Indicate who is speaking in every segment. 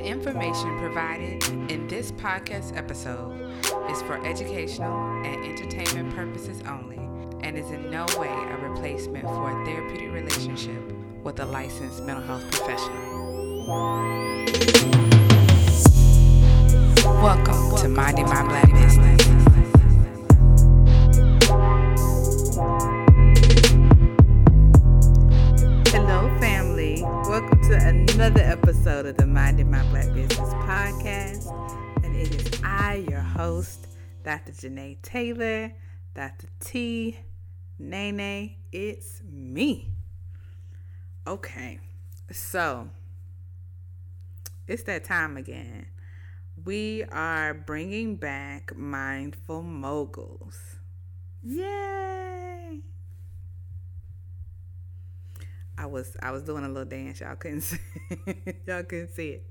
Speaker 1: The information provided in this podcast episode is for educational and entertainment purposes only and is in no way a replacement for a therapeutic relationship with a licensed mental health professional. Welcome to Minding My Black Business. To another episode of the Minding My Black Business podcast. And it is I, your host, Dr. Janae Taylor, Dr. T, Nene. It's me. Okay, so it's that time again. We are bringing back Mindful Moguls. Yay! I was I was doing a little dance. Y'all couldn't see, y'all couldn't see it.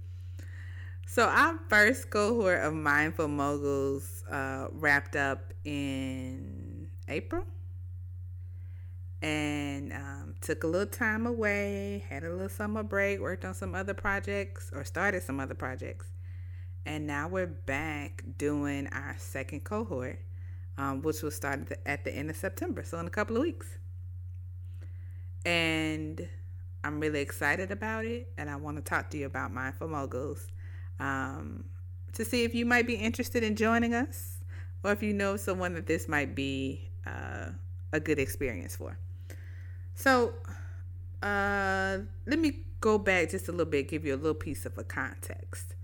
Speaker 1: So our first cohort of Mindful Moguls uh, wrapped up in April, and um, took a little time away. Had a little summer break. Worked on some other projects or started some other projects, and now we're back doing our second cohort, um, which will start at the, at the end of September. So in a couple of weeks and I'm really excited about it. And I want to talk to you about Mindful Moguls um, to see if you might be interested in joining us or if you know someone that this might be uh, a good experience for. So, uh, let me go back just a little bit, give you a little piece of a context.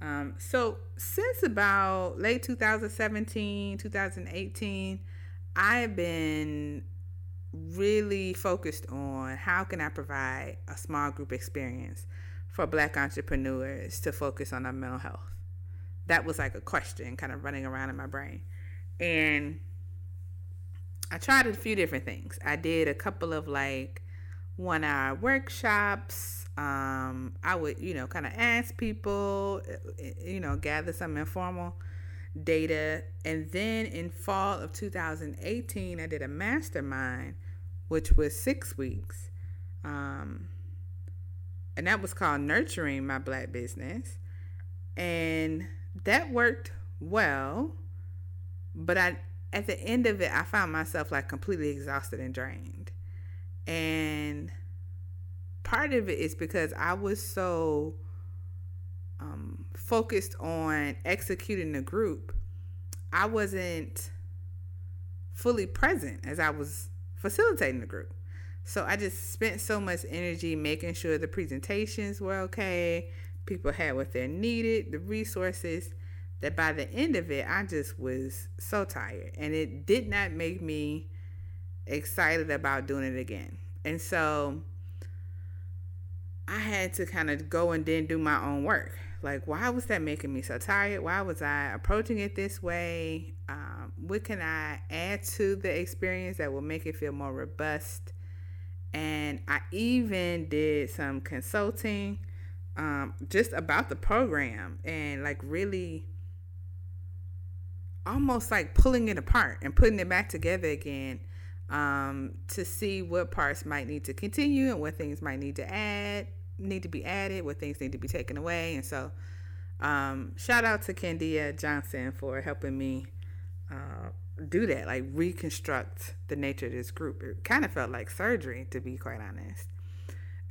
Speaker 1: Um, so, since about late 2017, 2018, I've been really focused on how can I provide a small group experience for black entrepreneurs to focus on their mental health. That was like a question kind of running around in my brain. And I tried a few different things. I did a couple of like one hour workshops. Um, I would, you know, kind of ask people, you know, gather some informal data. And then in fall of 2018, I did a mastermind which was six weeks. Um, and that was called Nurturing My Black Business. And that worked well. But I at the end of it, I found myself like completely exhausted and drained. And part of it is because I was so um, focused on executing the group, I wasn't fully present as I was facilitating the group. So I just spent so much energy making sure the presentations were okay, people had what they needed, the resources, that by the end of it, I just was so tired. And it did not make me excited about doing it again. And so I had to kind of go and then do my own work. Like, why was that making me so tired? Why was I approaching it this way? Um, what can I add to the experience that will make it feel more robust? And I even did some consulting um, just about the program and like really almost like pulling it apart and putting it back together again um, to see what parts might need to continue and what things might need to add need to be added, what things need to be taken away. And so, um, shout out to Candia Johnson for helping me uh, do that, like reconstruct the nature of this group. It kind of felt like surgery, to be quite honest.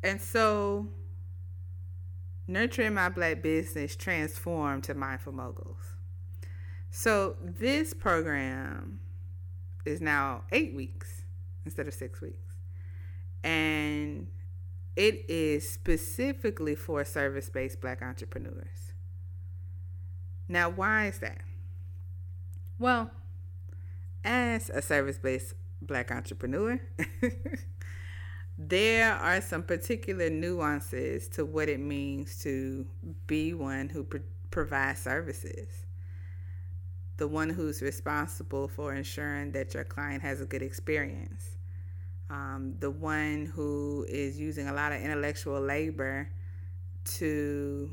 Speaker 1: And so, nurturing my black business transformed to Mindful Moguls. So, this program is now eight weeks instead of six weeks. And it is specifically for service based black entrepreneurs. Now, why is that? Well, as a service based black entrepreneur, there are some particular nuances to what it means to be one who pro- provides services. The one who's responsible for ensuring that your client has a good experience um, the one who is using a lot of intellectual labor to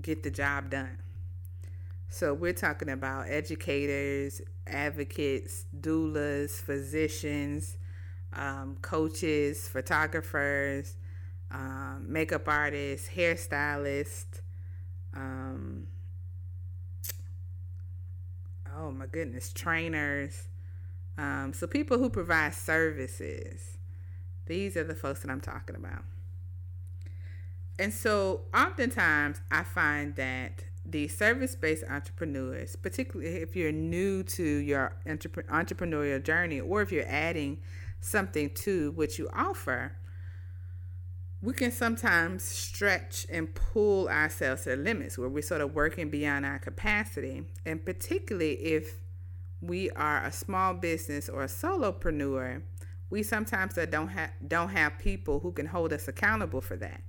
Speaker 1: get the job done. So we're talking about educators, advocates, doulas, physicians, um, coaches, photographers, um, makeup artists, hairstylists, um, oh my goodness, trainers. Um, so people who provide services. These are the folks that I'm talking about. And so oftentimes I find that the service based entrepreneurs, particularly if you're new to your entrepreneurial journey or if you're adding something to what you offer, we can sometimes stretch and pull ourselves to the limits where we're sort of working beyond our capacity. And particularly if we are a small business or a solopreneur, we sometimes don't have don't have people who can hold us accountable for that.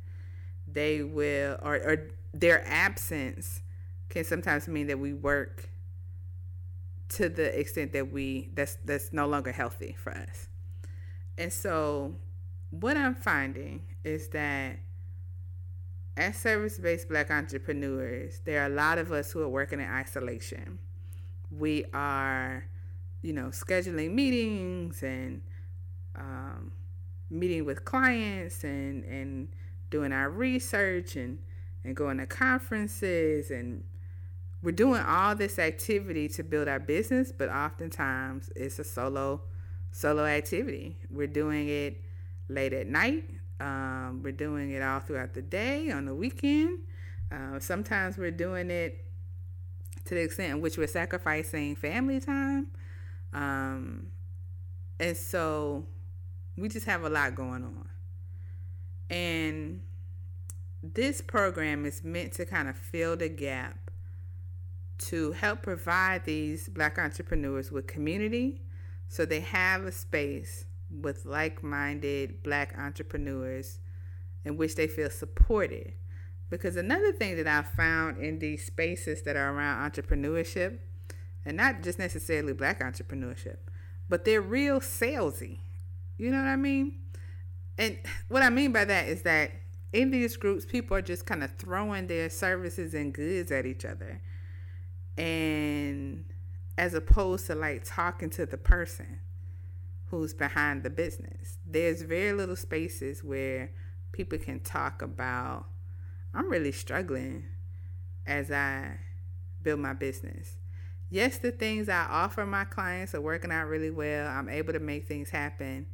Speaker 1: They will or, or their absence can sometimes mean that we work to the extent that we that's that's no longer healthy for us. And so what I'm finding is that as service-based black entrepreneurs, there are a lot of us who are working in isolation. We are, you know, scheduling meetings and um, meeting with clients and and doing our research and and going to conferences and we're doing all this activity to build our business, but oftentimes it's a solo solo activity. We're doing it late at night. Um, we're doing it all throughout the day, on the weekend. Uh, sometimes we're doing it to the extent in which we're sacrificing family time. Um, and so we just have a lot going on. And this program is meant to kind of fill the gap to help provide these black entrepreneurs with community so they have a space with like minded black entrepreneurs in which they feel supported. Because another thing that I found in these spaces that are around entrepreneurship, and not just necessarily black entrepreneurship, but they're real salesy. You know what I mean? And what I mean by that is that in these groups, people are just kind of throwing their services and goods at each other. And as opposed to like talking to the person who's behind the business, there's very little spaces where people can talk about, I'm really struggling as I build my business. Yes, the things I offer my clients are working out really well. I'm able to make things happen.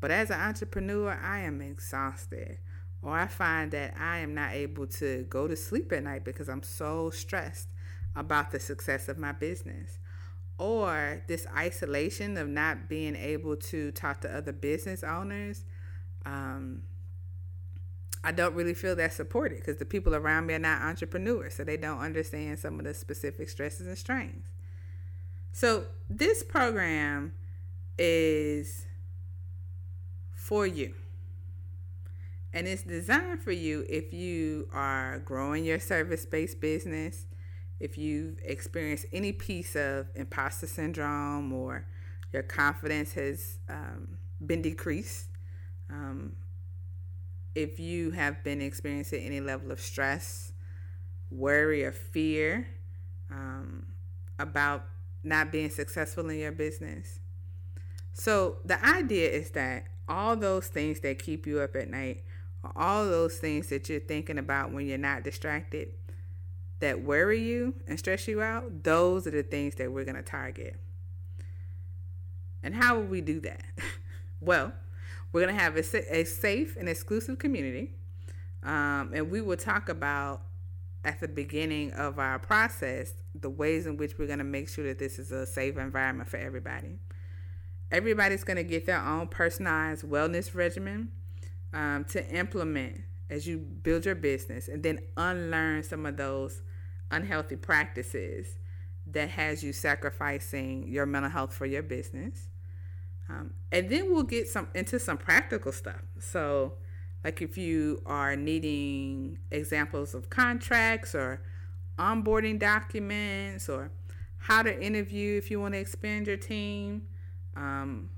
Speaker 1: But as an entrepreneur, I am exhausted or I find that I am not able to go to sleep at night because I'm so stressed about the success of my business. Or this isolation of not being able to talk to other business owners. Um, I don't really feel that supported because the people around me are not entrepreneurs, so they don't understand some of the specific stresses and strains. So, this program is for you. And it's designed for you if you are growing your service based business, if you've experienced any piece of imposter syndrome or your confidence has um, been decreased, um, if you have been experiencing any level of stress, worry, or fear um, about not being successful in your business. So, the idea is that all those things that keep you up at night all those things that you're thinking about when you're not distracted that worry you and stress you out, those are the things that we're going to target. And how will we do that? well, we're going to have a, a, safe and exclusive community. Um, and we will talk about at the beginning of our process the ways in which we're going to make sure that this is a safe environment for everybody. Everybody's going to get their own personalized wellness regimen um, to implement as you build your business and then unlearn some of those unhealthy practices that has you sacrificing your mental health for your business. Um, and then we'll get some into some practical stuff. So, like if you are needing examples of contracts or onboarding documents or how to interview if you want to expand your team, um,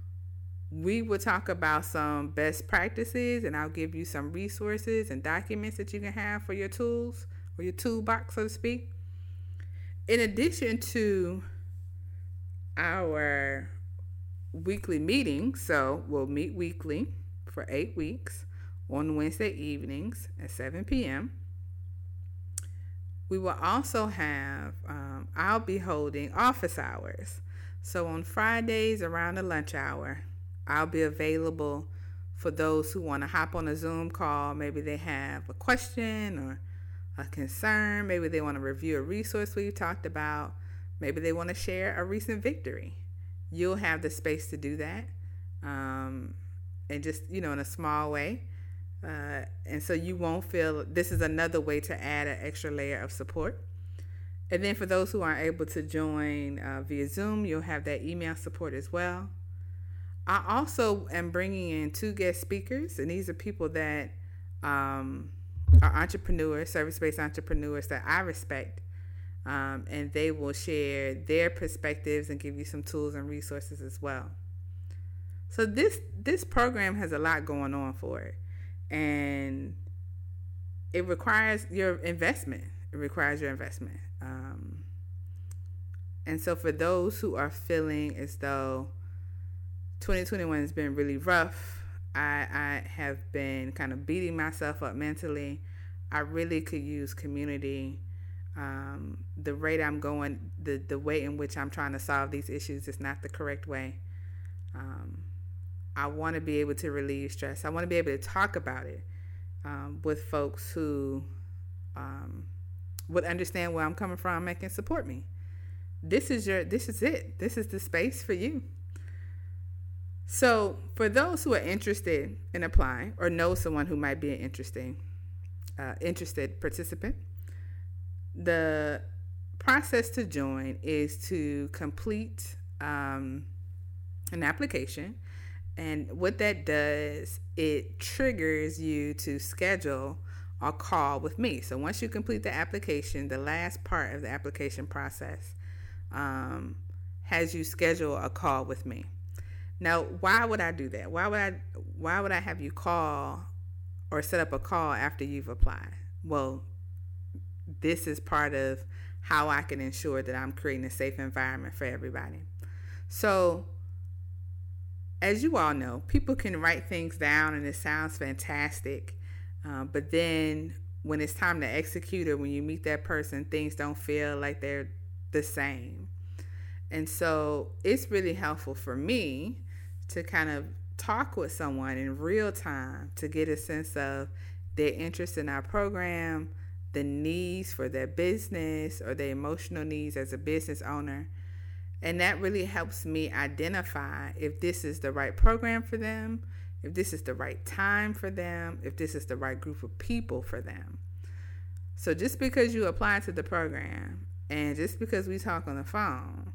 Speaker 1: we will talk about some best practices and I'll give you some resources and documents that you can have for your tools or your toolbox, so to speak. In addition to our weekly meeting, so we'll meet weekly for eight weeks on Wednesday evenings at 7 p.m. We will also have, um, I'll be holding office hours. So on Fridays around the lunch hour, I'll be available for those who want to hop on a Zoom call. Maybe they have a question or a concern. Maybe they want to review a resource we've talked about. Maybe they want to share a recent victory. You'll have the space to do that. Um, and just, you know, in a small way. Uh, and so you won't feel this is another way to add an extra layer of support. And then for those who aren't able to join uh, via Zoom, you'll have that email support as well. I also am bringing in two guest speakers, and these are people that um, are entrepreneurs, service based entrepreneurs that I respect. Um, and they will share their perspectives and give you some tools and resources as well. So this this program has a lot going on for it, and it requires your investment. It requires your investment. Um, and so for those who are feeling as though 2021 has been really rough, I, I have been kind of beating myself up mentally. I really could use community. Um, the rate I'm going, the, the way in which I'm trying to solve these issues is not the correct way. Um, I want to be able to relieve stress. I want to be able to talk about it um, with folks who um, would understand where I'm coming from and can support me. This is your this is it. This is the space for you. So, for those who are interested in applying or know someone who might be an interesting uh, interested participant, the process to join is to complete um, an application. And what that does, it triggers you to schedule a call with me. So once you complete the application, the last part of the application process um, has you schedule a call with me. Now, why would I do that? Why would I why would I have you call or set up a call after you've applied? Well, this is part of how I can ensure that I'm creating a safe environment for everybody. So, as you all know, people can write things down and it sounds fantastic. Uh, but then when it's time to execute or when you meet that person, things don't feel like they're the same. And so it's really helpful for me to kind of talk with someone in real time to get a sense of their interest in our program, the needs for their business or their emotional needs as a business owner. And that really helps me identify if this is the right program for them, if this is the right time for them, if this is the right group of people for them. So just because you apply to the program and just because we talk on the phone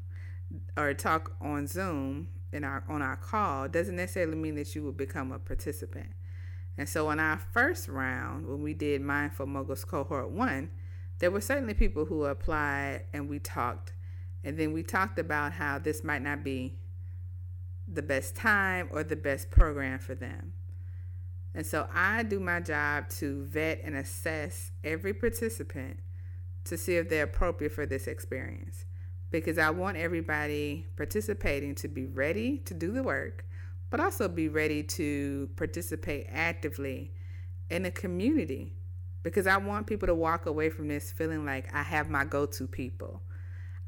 Speaker 1: or talk on Zoom in our on our call doesn't necessarily mean that you will become a participant. And so in our first round, when we did Mindful Moguls Cohort 1, there were certainly people who applied and we talked. And then we talked about how this might not be the best time or the best program for them. And so I do my job to vet and assess every participant to see if they're appropriate for this experience because I want everybody participating to be ready to do the work, but also be ready to participate actively in a community because I want people to walk away from this feeling like I have my go to people.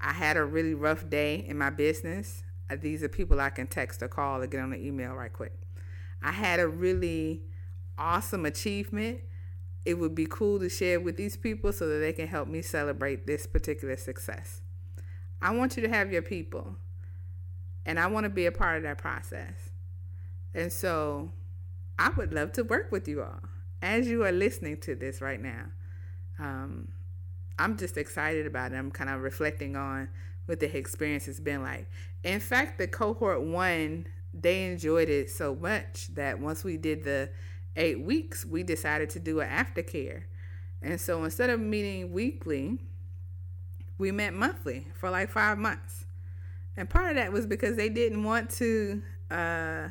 Speaker 1: I had a really rough day in my business. Uh, these are people I can text or call or get on the email right quick. I had a really awesome achievement. It would be cool to share with these people so that they can help me celebrate this particular success. I want you to have your people, and I want to be a part of that process. And so I would love to work with you all as you are listening to this right now. Um, I'm just excited about it. I'm kind of reflecting on what the experience has been like. In fact, the cohort one, they enjoyed it so much that once we did the eight weeks, we decided to do an aftercare. And so instead of meeting weekly, we met monthly for like five months. And part of that was because they didn't want to uh,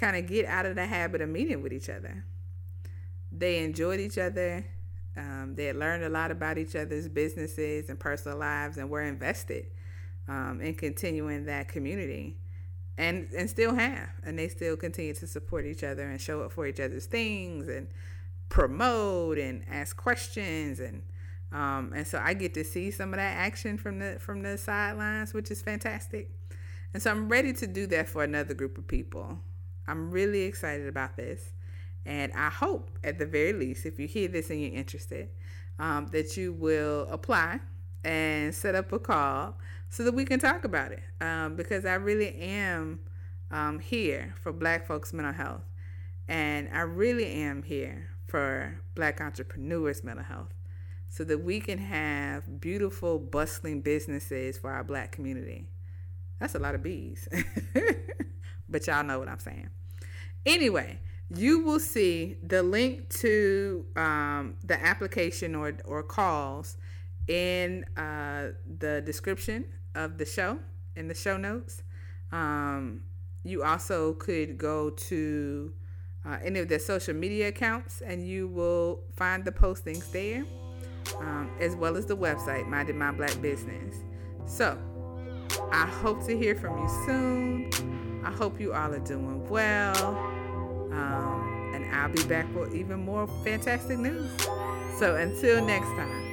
Speaker 1: kind of get out of the habit of meeting with each other. They enjoyed each other. Um, they had learned a lot about each other's businesses and personal lives and were invested um, in continuing that community and, and still have. And they still continue to support each other and show up for each other's things and promote and ask questions and Um, and so I get to see some of that action from the from the sidelines, which is fantastic. And so I'm ready to do that for another group of people. I'm really excited about this. And I hope, at the very least, if you hear this and you're interested, um, that you will apply and set up a call so that we can talk about it. Um, because I really am um, here for Black folks' mental health. And I really am here for Black entrepreneurs' mental health so that we can have beautiful, bustling businesses for our Black community. That's a lot of bees. but y'all know what I'm saying. Anyway, you will see the link to um, the application or, or calls in uh, the description of the show, in the show notes. Um, you also could go to uh, any of their social media accounts and you will find the postings there, um, as well as the website, Minding My Black Business. So, I hope to hear from you soon. I hope you all are doing well. Um, and I'll be back for even more fantastic news. So until next time.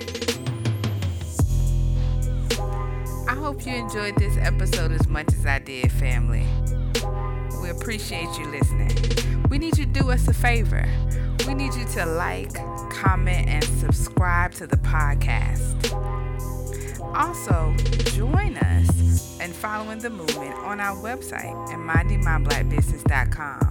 Speaker 1: I hope you enjoyed this episode as much as I did, family. We appreciate you listening. We need you to do us a favor. We need you to like, comment, and subscribe to the podcast. Also, join us in following the movement on our website at mindingmyblackbusiness.com.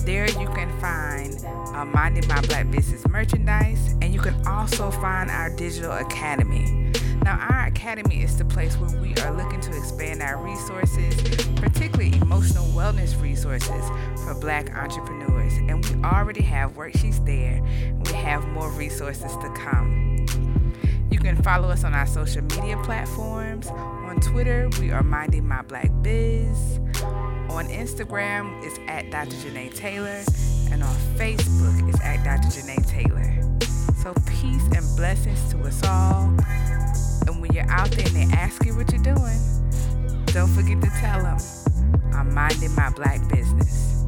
Speaker 1: There you can find uh, Minding My Black Business merchandise, and you can also find our digital academy. Now, our academy is the place where we are looking to expand our resources, particularly emotional wellness resources for Black entrepreneurs. And we already have worksheets there, and we have more resources to come. You can follow us on our social media platforms. On Twitter, we are Minding My Black Biz. On Instagram, it's at Dr. Janae Taylor. And on Facebook, it's at Dr. Janae Taylor. So peace and blessings to us all. And when you're out there and they ask you what you're doing, don't forget to tell them, I'm minding my black business.